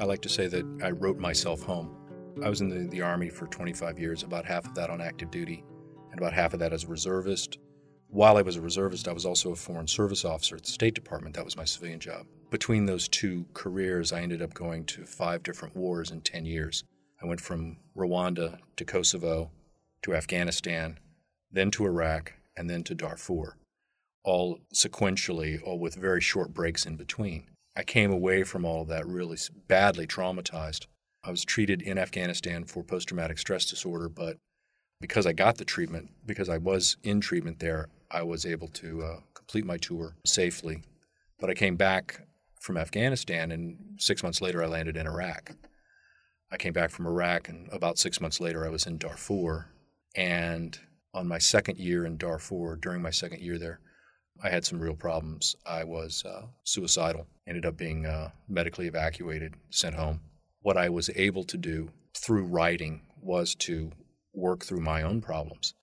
I like to say that I wrote myself home. I was in the, the Army for 25 years, about half of that on active duty, and about half of that as a reservist. While I was a reservist, I was also a Foreign Service officer at the State Department. That was my civilian job. Between those two careers, I ended up going to five different wars in 10 years. I went from Rwanda to Kosovo to Afghanistan, then to Iraq, and then to Darfur, all sequentially, all with very short breaks in between. I came away from all of that really badly traumatized. I was treated in Afghanistan for post traumatic stress disorder, but because I got the treatment, because I was in treatment there, I was able to uh, complete my tour safely. But I came back from Afghanistan, and six months later, I landed in Iraq. I came back from Iraq, and about six months later, I was in Darfur. And on my second year in Darfur, during my second year there, I had some real problems. I was uh, suicidal, ended up being uh, medically evacuated, sent home. What I was able to do through writing was to work through my own problems.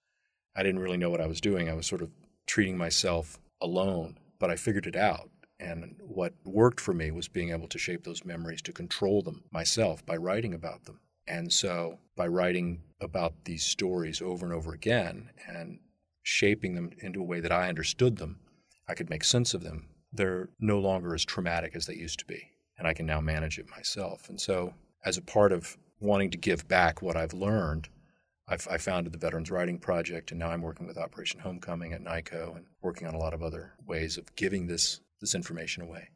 I didn't really know what I was doing. I was sort of treating myself alone, but I figured it out. And what worked for me was being able to shape those memories, to control them myself by writing about them. And so, by writing about these stories over and over again and shaping them into a way that I understood them, I could make sense of them. They're no longer as traumatic as they used to be, and I can now manage it myself. And so, as a part of wanting to give back what I've learned, I've, I founded the Veterans Writing Project, and now I'm working with Operation Homecoming at NICO and working on a lot of other ways of giving this, this information away.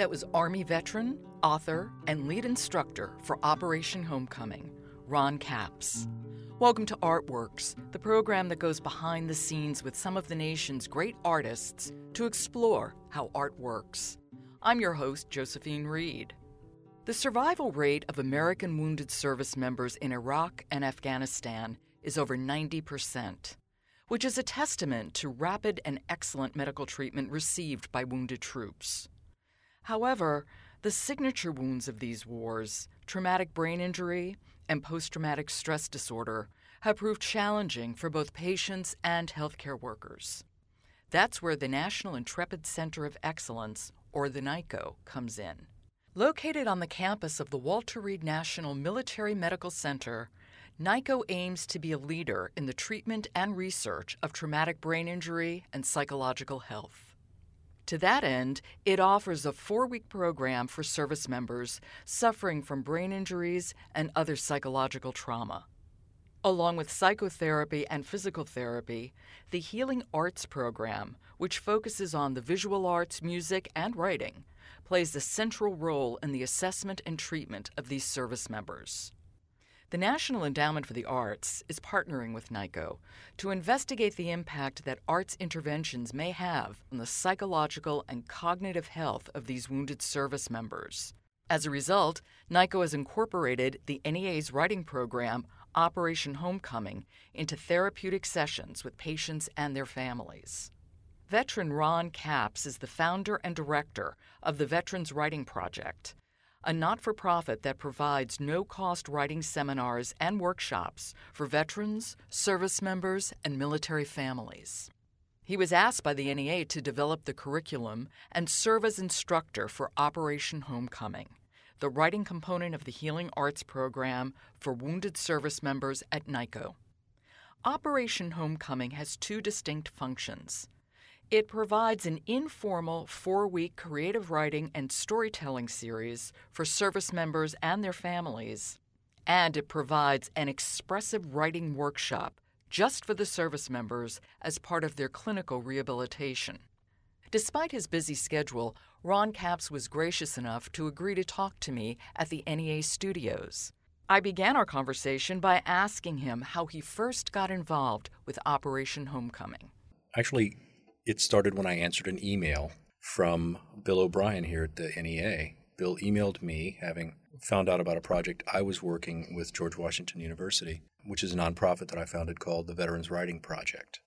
That was Army veteran, author, and lead instructor for Operation Homecoming, Ron Capps. Welcome to Artworks, the program that goes behind the scenes with some of the nation's great artists to explore how art works. I'm your host, Josephine Reed. The survival rate of American wounded service members in Iraq and Afghanistan is over 90%, which is a testament to rapid and excellent medical treatment received by wounded troops. However, the signature wounds of these wars, traumatic brain injury, and post traumatic stress disorder have proved challenging for both patients and healthcare workers. That's where the National Intrepid Center of Excellence, or the NICO, comes in. Located on the campus of the Walter Reed National Military Medical Center, NICO aims to be a leader in the treatment and research of traumatic brain injury and psychological health. To that end, it offers a four week program for service members suffering from brain injuries and other psychological trauma. Along with psychotherapy and physical therapy, the Healing Arts program, which focuses on the visual arts, music, and writing, plays a central role in the assessment and treatment of these service members. The National Endowment for the Arts is partnering with NICO to investigate the impact that arts interventions may have on the psychological and cognitive health of these wounded service members. As a result, NICO has incorporated the NEA's writing program, Operation Homecoming, into therapeutic sessions with patients and their families. Veteran Ron Capps is the founder and director of the Veterans Writing Project a not for profit that provides no cost writing seminars and workshops for veterans, service members, and military families. He was asked by the NEA to develop the curriculum and serve as instructor for Operation Homecoming, the writing component of the Healing Arts program for wounded service members at NICO. Operation Homecoming has two distinct functions. It provides an informal four week creative writing and storytelling series for service members and their families. And it provides an expressive writing workshop just for the service members as part of their clinical rehabilitation. Despite his busy schedule, Ron Capps was gracious enough to agree to talk to me at the NEA studios. I began our conversation by asking him how he first got involved with Operation Homecoming. Actually, it started when I answered an email from Bill O'Brien here at the NEA. Bill emailed me, having found out about a project I was working with George Washington University, which is a nonprofit that I founded called the Veterans Writing Project.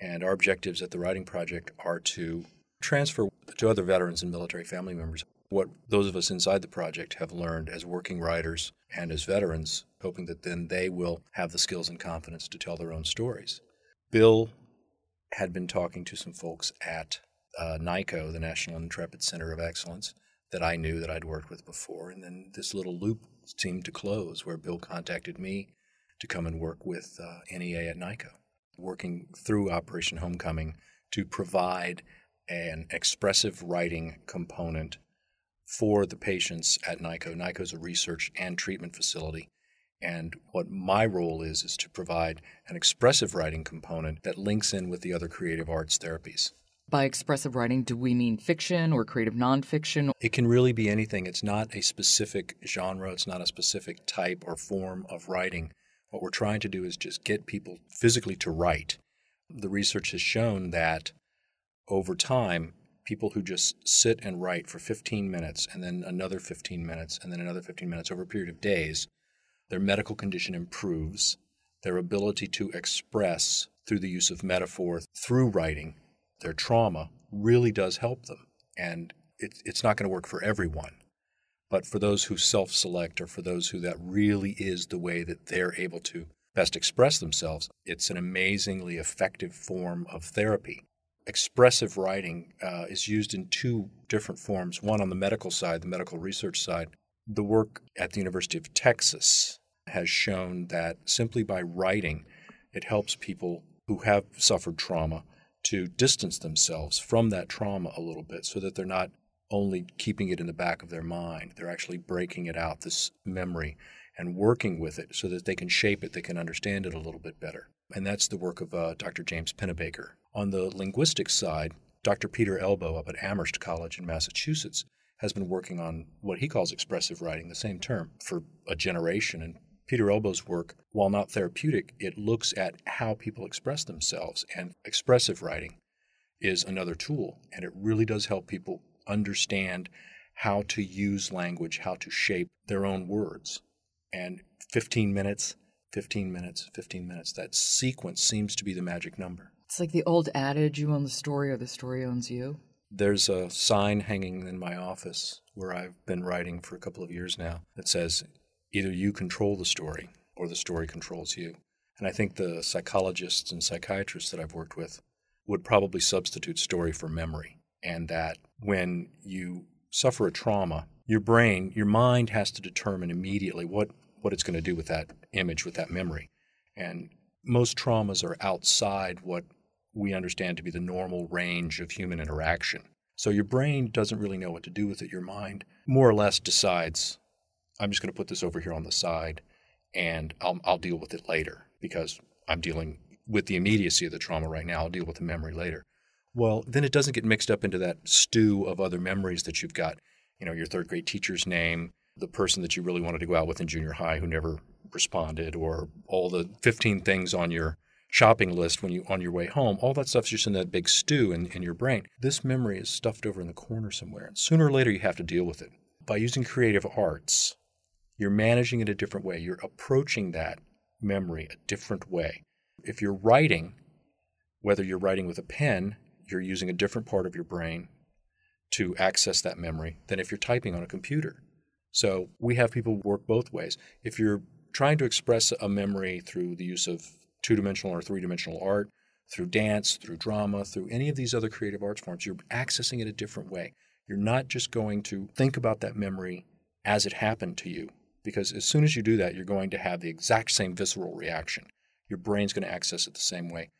And our objectives at the Writing Project are to transfer to other veterans and military family members what those of us inside the project have learned as working writers and as veterans, hoping that then they will have the skills and confidence to tell their own stories. Bill had been talking to some folks at uh, NICO, the National Intrepid Center of Excellence, that I knew that I'd worked with before. And then this little loop seemed to close where Bill contacted me to come and work with uh, NEA at NICO, working through Operation Homecoming to provide an expressive writing component for the patients at NICO. NICO is a research and treatment facility. And what my role is, is to provide an expressive writing component that links in with the other creative arts therapies. By expressive writing, do we mean fiction or creative nonfiction? It can really be anything. It's not a specific genre, it's not a specific type or form of writing. What we're trying to do is just get people physically to write. The research has shown that over time, people who just sit and write for 15 minutes and then another 15 minutes and then another 15 minutes over a period of days, their medical condition improves. Their ability to express through the use of metaphor through writing their trauma really does help them. And it, it's not going to work for everyone. But for those who self select or for those who that really is the way that they're able to best express themselves, it's an amazingly effective form of therapy. Expressive writing uh, is used in two different forms one on the medical side, the medical research side. The work at the University of Texas has shown that simply by writing, it helps people who have suffered trauma to distance themselves from that trauma a little bit so that they're not only keeping it in the back of their mind, they're actually breaking it out, this memory, and working with it so that they can shape it, they can understand it a little bit better. And that's the work of uh, Dr. James Pennebaker. On the linguistics side, Dr. Peter Elbow up at Amherst College in Massachusetts has been working on what he calls expressive writing, the same term, for a generation. And Peter Elbow's work, while not therapeutic, it looks at how people express themselves. And expressive writing is another tool, and it really does help people understand how to use language, how to shape their own words. And 15 minutes, 15 minutes, 15 minutes, that sequence seems to be the magic number. It's like the old adage you own the story or the story owns you. There's a sign hanging in my office where I've been writing for a couple of years now that says, either you control the story or the story controls you. And I think the psychologists and psychiatrists that I've worked with would probably substitute story for memory. And that when you suffer a trauma, your brain, your mind has to determine immediately what, what it's going to do with that image, with that memory. And most traumas are outside what we understand to be the normal range of human interaction. So your brain doesn't really know what to do with it. Your mind more or less decides I'm just going to put this over here on the side and I'll, I'll deal with it later because I'm dealing with the immediacy of the trauma right now. I'll deal with the memory later. Well, then it doesn't get mixed up into that stew of other memories that you've got. You know, your third grade teacher's name, the person that you really wanted to go out with in junior high who never responded, or all the 15 things on your shopping list when you on your way home. All that stuff's just in that big stew in, in your brain. This memory is stuffed over in the corner somewhere. And sooner or later you have to deal with it. By using creative arts, you're managing it a different way. You're approaching that memory a different way. If you're writing, whether you're writing with a pen, you're using a different part of your brain to access that memory than if you're typing on a computer. So we have people work both ways. If you're trying to express a memory through the use of two dimensional or three dimensional art, through dance, through drama, through any of these other creative arts forms, you're accessing it a different way. You're not just going to think about that memory as it happened to you because as soon as you do that, you're going to have the exact same visceral reaction. Your brain's going to access it the same way.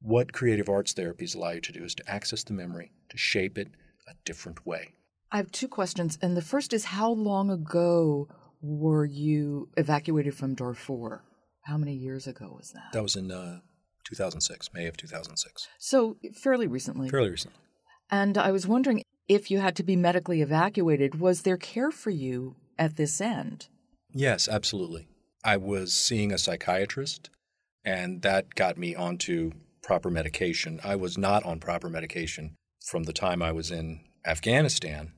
What creative arts therapies allow you to do is to access the memory, to shape it a different way. I have two questions. And the first is how long ago were you evacuated from Darfur? How many years ago was that? That was in uh, 2006, May of 2006. So fairly recently. Fairly recently. And I was wondering if you had to be medically evacuated, was there care for you at this end? Yes, absolutely. I was seeing a psychiatrist, and that got me onto proper medication. I was not on proper medication from the time I was in Afghanistan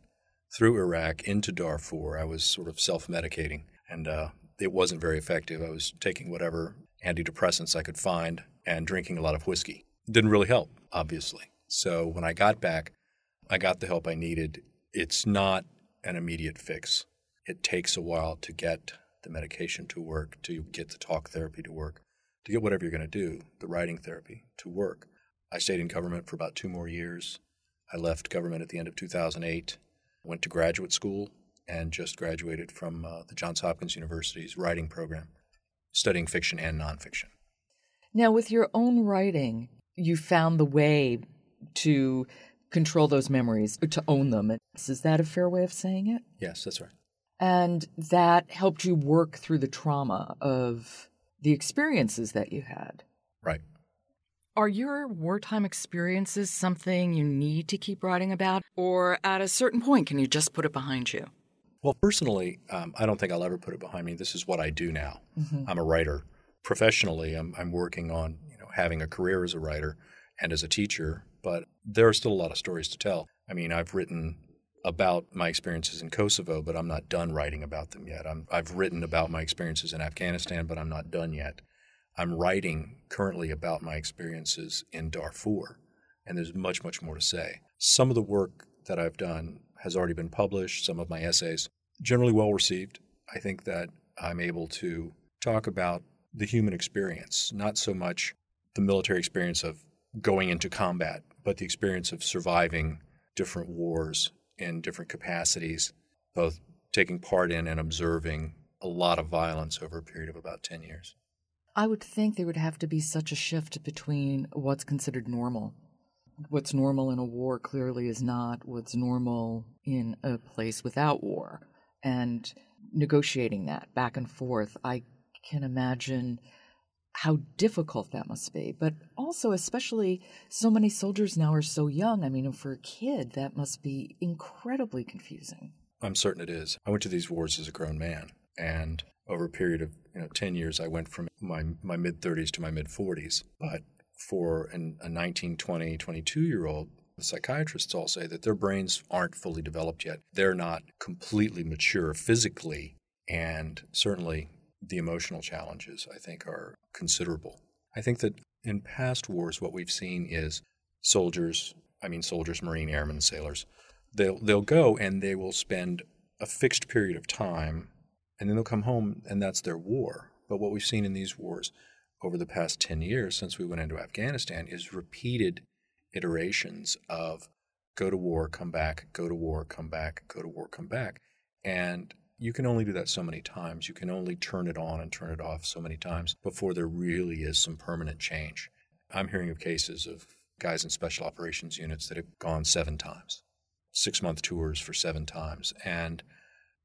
through Iraq into Darfur. I was sort of self medicating, and uh, it wasn't very effective. I was taking whatever antidepressants I could find and drinking a lot of whiskey. Didn't really help, obviously. So when I got back, I got the help I needed. It's not an immediate fix. It takes a while to get the medication to work, to get the talk therapy to work, to get whatever you're going to do, the writing therapy, to work. I stayed in government for about two more years. I left government at the end of 2008, went to graduate school, and just graduated from uh, the Johns Hopkins University's writing program, studying fiction and nonfiction. Now, with your own writing, you found the way to control those memories, to own them. Is that a fair way of saying it? Yes, that's right. And that helped you work through the trauma of the experiences that you had. Right. Are your wartime experiences something you need to keep writing about? Or at a certain point, can you just put it behind you? Well, personally, um, I don't think I'll ever put it behind me. This is what I do now. Mm-hmm. I'm a writer. Professionally, I'm, I'm working on you know having a career as a writer and as a teacher, but there are still a lot of stories to tell. I mean, I've written about my experiences in Kosovo, but I'm not done writing about them yet. i have written about my experiences in Afghanistan, but I'm not done yet. I'm writing currently about my experiences in Darfur, and there's much, much more to say. Some of the work that I've done has already been published, some of my essays, generally well received. I think that I'm able to talk about the human experience, not so much the military experience of going into combat, but the experience of surviving different wars in different capacities, both taking part in and observing a lot of violence over a period of about 10 years. I would think there would have to be such a shift between what's considered normal. What's normal in a war clearly is not what's normal in a place without war. And negotiating that back and forth, I can imagine how difficult that must be. But also, especially so many soldiers now are so young. I mean, for a kid, that must be incredibly confusing. I'm certain it is. I went to these wars as a grown man, and over a period of you know 10 years, I went from my, my mid 30s to my mid 40s. But for an, a 19, 20, 22 year old, psychiatrists all say that their brains aren't fully developed yet. They're not completely mature physically, and certainly the emotional challenges, I think, are considerable. I think that in past wars, what we've seen is soldiers, I mean, soldiers, Marine, Airmen, sailors, they'll, they'll go and they will spend a fixed period of time and then they'll come home and that's their war. But what we've seen in these wars over the past 10 years since we went into Afghanistan is repeated iterations of go to war, come back, go to war, come back, go to war, come back. And you can only do that so many times. You can only turn it on and turn it off so many times before there really is some permanent change. I'm hearing of cases of guys in special operations units that have gone seven times, six month tours for seven times, and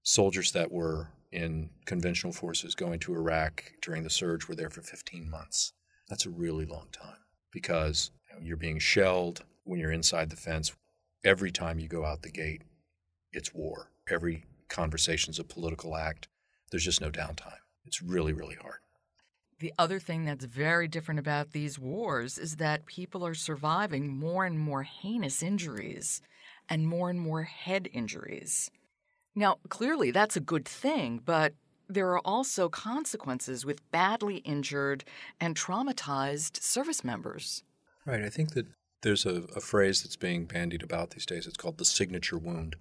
soldiers that were in conventional forces going to Iraq during the surge we were there for 15 months. That's a really long time because you're being shelled when you're inside the fence. Every time you go out the gate, it's war. Every conversation's a political act. There's just no downtime. It's really, really hard. The other thing that's very different about these wars is that people are surviving more and more heinous injuries and more and more head injuries. Now, clearly that's a good thing, but there are also consequences with badly injured and traumatized service members. Right. I think that there's a, a phrase that's being bandied about these days. It's called the signature wound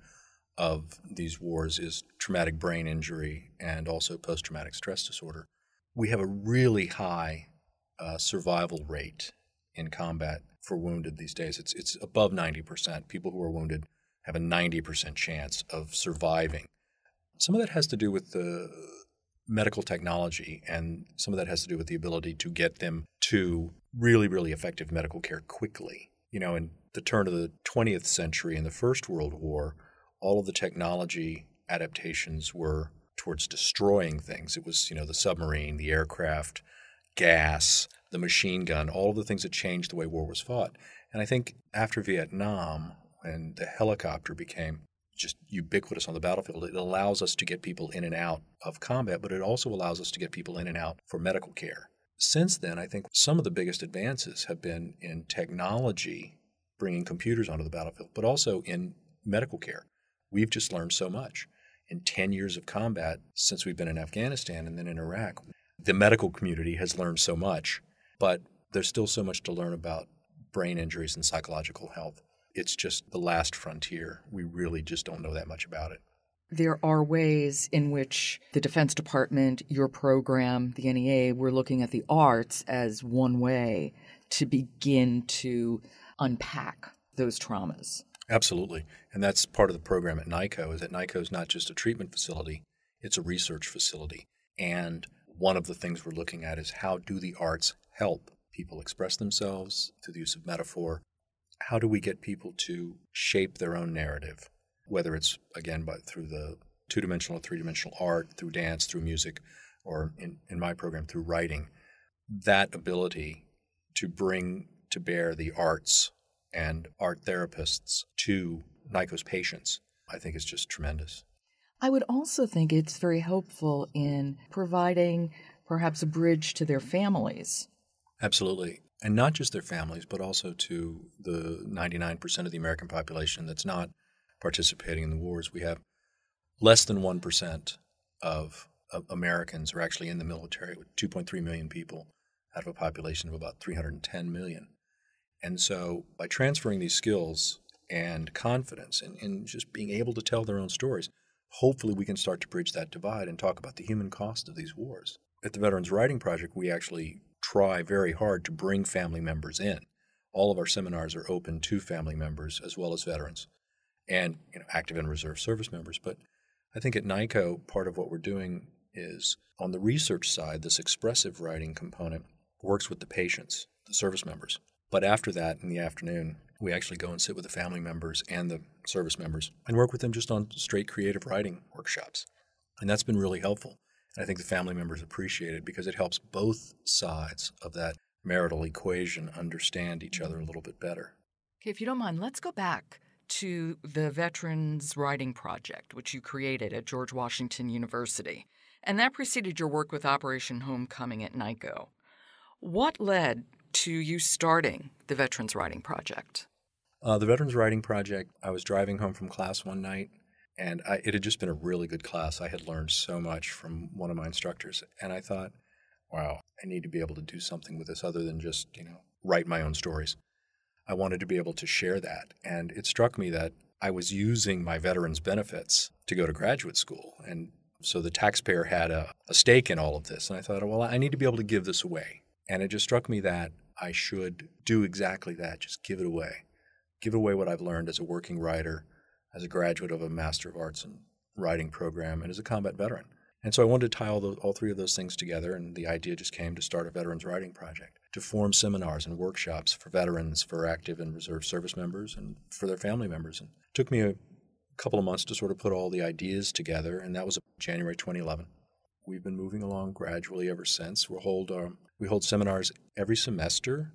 of these wars is traumatic brain injury and also post traumatic stress disorder. We have a really high uh, survival rate in combat for wounded these days. It's, it's above 90%. People who are wounded have a 90% chance of surviving. Some of that has to do with the medical technology, and some of that has to do with the ability to get them to really, really effective medical care quickly. You know, in the turn of the 20th century in the First World War, all of the technology adaptations were towards destroying things. It was, you know, the submarine, the aircraft, gas, the machine gun, all of the things that changed the way war was fought. And I think after Vietnam, when the helicopter became just ubiquitous on the battlefield, it allows us to get people in and out of combat, but it also allows us to get people in and out for medical care. Since then, I think some of the biggest advances have been in technology, bringing computers onto the battlefield, but also in medical care. We've just learned so much. In 10 years of combat since we've been in Afghanistan and then in Iraq, the medical community has learned so much, but there's still so much to learn about brain injuries and psychological health. It's just the last frontier. We really just don't know that much about it. there are ways in which the Defense Department, your program, the NEA, we're looking at the arts as one way to begin to unpack those traumas. Absolutely. And that's part of the program at NICO is that NICO is not just a treatment facility, it's a research facility. And one of the things we're looking at is how do the arts help people express themselves through the use of metaphor? How do we get people to shape their own narrative? whether it's again by through the two dimensional, three dimensional art, through dance, through music, or in, in my program through writing, that ability to bring to bear the arts and art therapists to NICO's patients, I think is just tremendous. I would also think it's very helpful in providing perhaps a bridge to their families. Absolutely. And not just their families, but also to the 99% of the American population that's not participating in the wars. We have less than 1% of, of Americans are actually in the military, with 2.3 million people out of a population of about 310 million. And so by transferring these skills and confidence and, and just being able to tell their own stories, hopefully we can start to bridge that divide and talk about the human cost of these wars. At the Veterans Writing Project, we actually try very hard to bring family members in. All of our seminars are open to family members as well as veterans and you know, active and reserve service members. But I think at NICO, part of what we're doing is on the research side, this expressive writing component works with the patients, the service members. But after that, in the afternoon, we actually go and sit with the family members and the service members and work with them just on straight creative writing workshops. And that's been really helpful. And I think the family members appreciate it because it helps both sides of that marital equation understand each other a little bit better. Okay, if you don't mind, let's go back to the Veterans Writing Project, which you created at George Washington University, and that preceded your work with Operation Homecoming at NICO. What led to you starting the Veterans Writing Project? Uh, the Veterans Writing Project, I was driving home from class one night, and I, it had just been a really good class. I had learned so much from one of my instructors, and I thought, wow, I need to be able to do something with this other than just, you know, write my own stories. I wanted to be able to share that. And it struck me that I was using my veterans benefits to go to graduate school. And so the taxpayer had a, a, stake in all of this. And I thought, well, I need to be able to give this away. And it just struck me that I should do exactly that just give it away. Give away what I've learned as a working writer, as a graduate of a Master of Arts in Writing program, and as a combat veteran. And so I wanted to tie all, all three of those things together, and the idea just came to start a veterans writing project to form seminars and workshops for veterans, for active and reserve service members, and for their family members. And it took me a couple of months to sort of put all the ideas together, and that was January 2011. We've been moving along gradually ever since. we hold um, we hold seminars every semester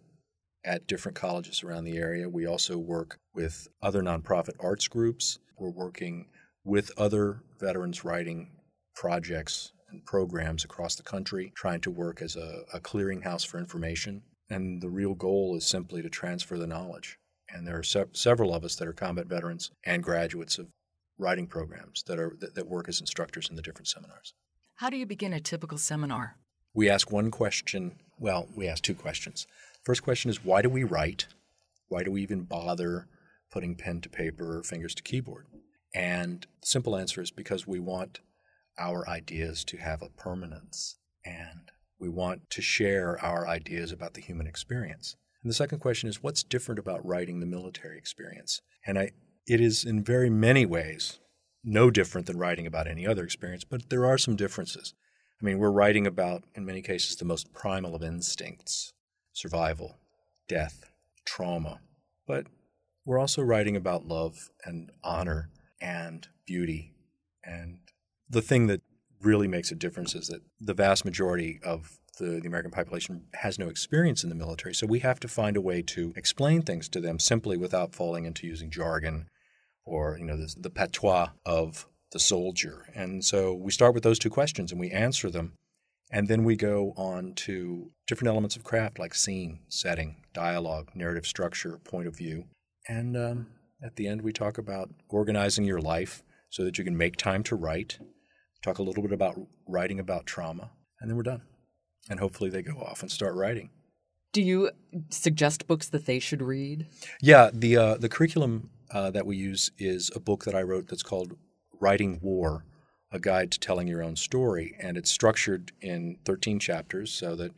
at different colleges around the area. We also work with other nonprofit arts groups. We're working with other veterans writing projects and programs across the country, trying to work as a, a clearinghouse for information. And the real goal is simply to transfer the knowledge. And there are se- several of us that are combat veterans and graduates of writing programs that are that, that work as instructors in the different seminars. How do you begin a typical seminar? We ask one question. Well, we ask two questions. First question is why do we write? Why do we even bother putting pen to paper or fingers to keyboard? And the simple answer is because we want our ideas to have a permanence and we want to share our ideas about the human experience. And the second question is what's different about writing the military experience? And I, it is in very many ways no different than writing about any other experience, but there are some differences. I mean, we're writing about, in many cases, the most primal of instincts survival, death, trauma. But we're also writing about love and honor and beauty and the thing that really makes a difference is that the vast majority of the, the, American population has no experience in the military. So we have to find a way to explain things to them simply without falling into using jargon or you know the, the patois of the soldier. And so we start with those two questions and we answer them. And then we go on to different elements of craft like scene, setting, dialogue, narrative structure, point of view. And um, at the end, we talk about organizing your life so that you can make time to write talk a little bit about writing about trauma, and then we're done. And hopefully they go off and start writing. Do you suggest books that they should read? Yeah, the uh, the curriculum uh, that we use is a book that I wrote that's called Writing War, a guide to telling your own story. And it's structured in 13 chapters so that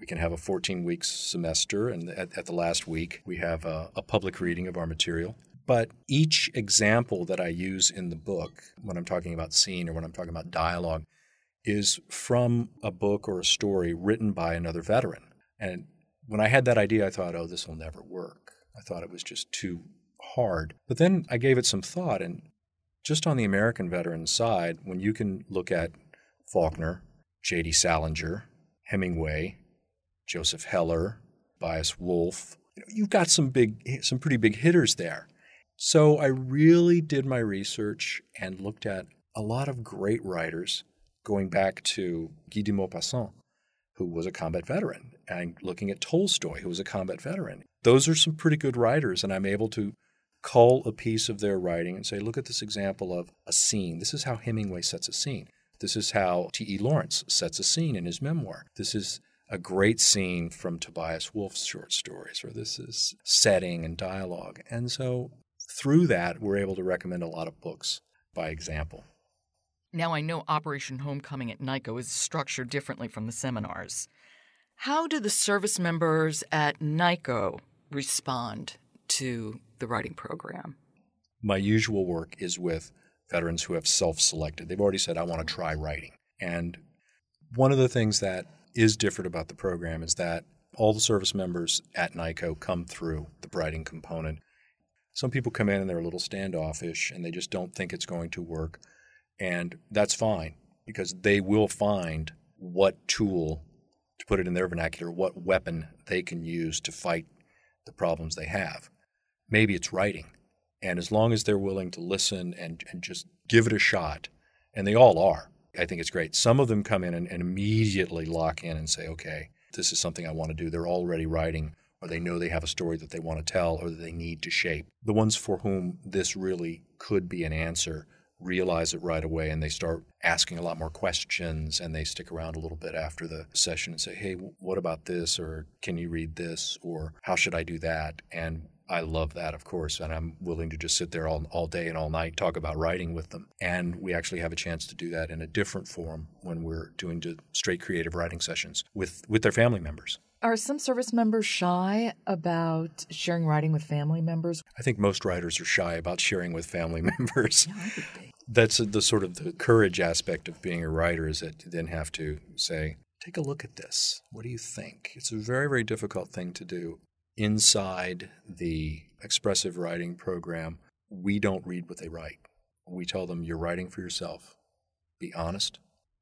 we can have a 14 week semester. And at, at, the last week, we have a, a public reading of our material. But each example that I use in the book, when I'm talking about scene or when I'm talking about dialogue, is from a book or a story written by another veteran. And when I had that idea, I thought, oh, this will never work. I thought it was just too hard. But then I gave it some thought, and just on the American veteran side, when you can look at Faulkner, J.D. Salinger, Hemingway, Joseph Heller, Bierce know, you've got some big, some pretty big hitters there. So I really did my research and looked at a lot of great writers, going back to Guy de Maupassant, who was a combat veteran, and looking at Tolstoy, who was a combat veteran. Those are some pretty good writers, and I'm able to cull a piece of their writing and say, look at this example of a scene. This is how Hemingway sets a scene. This is how T.E. Lawrence sets a scene in his memoir. This is a great scene from Tobias Wolff's short stories, or this is setting and dialogue. And so through that, we're able to recommend a lot of books by example. Now, I know Operation Homecoming at NICO is structured differently from the seminars. How do the service members at NICO respond to the writing program? My usual work is with veterans who have self selected. They've already said, I want to try writing. And one of the things that is different about the program is that all the service members at NICO come through the writing component. Some people come in and they're a little standoffish and they just don't think it's going to work. And that's fine because they will find what tool, to put it in their vernacular, what weapon they can use to fight the problems they have. Maybe it's writing. And as long as they're willing to listen and, and just give it a shot, and they all are, I think it's great. Some of them come in and, and immediately lock in and say, okay, this is something I want to do. They're already writing, or they know they have a story that they want to tell or that they need to shape. The ones for whom this really could be an answer realize it right away and they start asking a lot more questions and they stick around a little bit after the session and say, hey, what about this? Or can you read this? Or how should I do that? And I love that, of course, and I'm willing to just sit there all, all day and all night, talk about writing with them. And we actually have a chance to do that in a different form when we're doing straight creative writing sessions with, with their family members. Are some service members shy about sharing writing with family members? I think most writers are shy about sharing with family members. Yeah, That's the sort of the courage aspect of being a writer is that you then have to say, take a look at this. What do you think? It's a very, very difficult thing to do. Inside the expressive writing program, we don't read what they write. We tell them, you're writing for yourself. Be honest.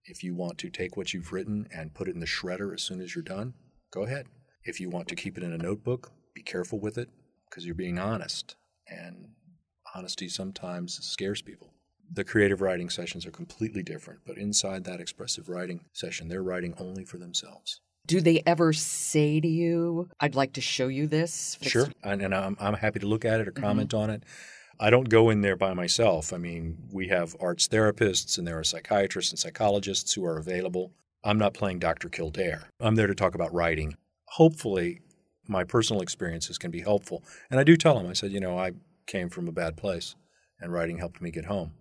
If you want to take what you've written and put it in the shredder as soon as you're done, go ahead. If you want to keep it in a notebook, be careful with it because you're being honest. And honesty sometimes scares people. The creative writing sessions are completely different, but inside that expressive writing session, they're writing only for themselves. Do they ever say to you, I'd like to show you this? Sure. And, and I'm, I'm happy to look at it or mm-hmm. comment mm-hmm. on it. I don't go in there by myself. I mean, we have arts therapists and there are psychiatrists and psychologists who are available. I'm not playing Dr. Kildare. I'm there to talk about writing. Hopefully, my personal experiences can be helpful. And I do tell them, I said, you know, I came from a bad place and writing helped me get home.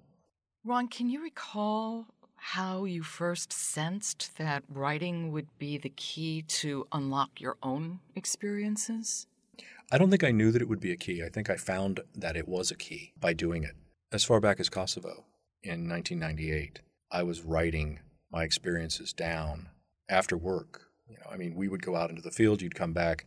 Ron, can you recall how you first sensed that writing would be the key to unlock your own experiences? I don't think I knew that it would be a key. I think I found that it was a key by doing it. As far back as Kosovo in 1998, I was writing my experiences down after work. You know, I mean, we would go out into the field, you'd come back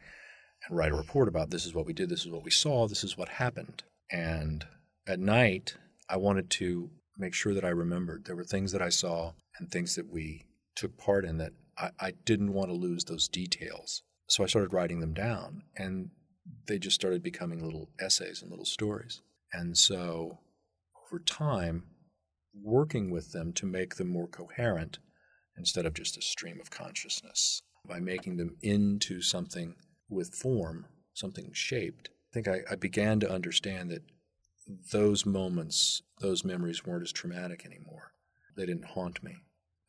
and write a report about this is what we did, this is what we saw, this is what happened. And at night, I wanted to make sure that I remembered. There were things that I saw and things that we took part in that I, I didn't want to lose those details. So I started writing them down, and they just started becoming little essays and little stories. And so over time, working with them to make them more coherent instead of just a stream of consciousness. By making them into something with form, something shaped, I think I, I began to understand that those moments, those memories weren't as traumatic anymore. They didn't haunt me.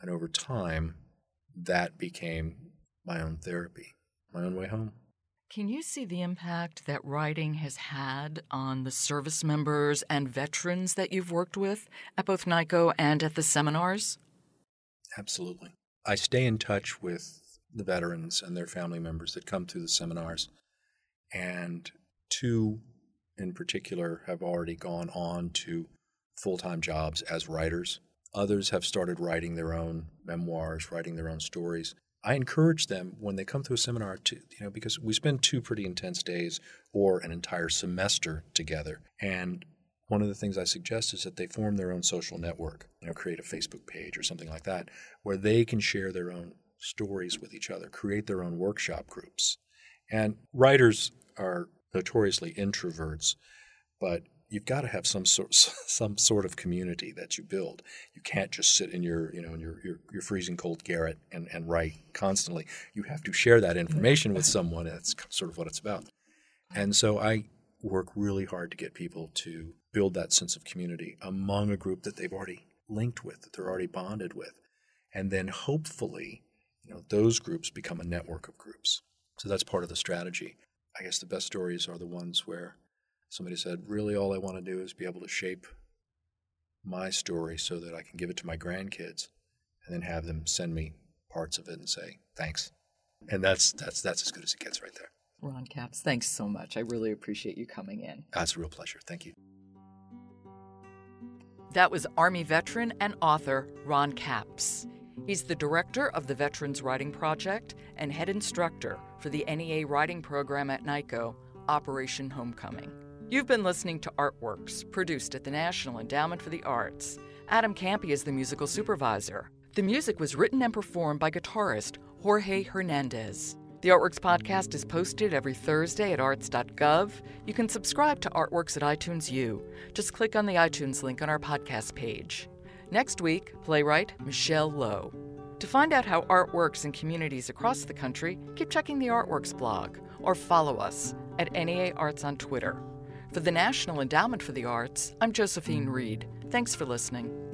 And over time, that became my own therapy, my own way home. Can you see the impact that writing has had on the service members and veterans that you've worked with at both NICO and at the seminars? Absolutely. I stay in touch with the veterans and their family members that come through the seminars. And two in particular have already gone on to full time jobs as writers. Others have started writing their own memoirs, writing their own stories. I encourage them when they come to a seminar to, you know, because we spend two pretty intense days or an entire semester together. And one of the things I suggest is that they form their own social network, you know, create a Facebook page or something like that, where they can share their own stories with each other, create their own workshop groups. And writers are notoriously introverts, but you've got to have some sort some sort of community that you build. You can't just sit in your you know in your your, your freezing cold garret and, and write constantly. You have to share that information with someone. That's sort of what it's about. And so I work really hard to get people to build that sense of community among a group that they've already linked with, that they're already bonded with. And then hopefully, you know, those groups become a network of groups. So that's part of the strategy. I guess the best stories are the ones where somebody said, really all I want to do is be able to shape my story so that I can give it to my grandkids and then have them send me parts of it and say, thanks. And that's that's that's as good as it gets right there. Ron Capps, thanks so much. I really appreciate you coming in. That's a real pleasure. Thank you. That was Army veteran and author Ron Capps. He's the director of the Veterans Writing Project and head instructor for the NEA writing program at NICO, Operation Homecoming. You've been listening to Artworks, produced at the National Endowment for the Arts. Adam Kampe is the musical supervisor. The music was written and performed by guitarist Jorge Hernandez. The Artworks podcast is posted every Thursday at arts.gov. You can subscribe to Artworks at iTunes U. Just click on the iTunes link on our podcast page. Next week, playwright Michele Lowe. To find out how art works in communities across the country, keep checking the Artworks blog or follow us at NEA Arts on Twitter. For the National Endowment for the Arts, I'm Josephine Reed. Thanks for listening.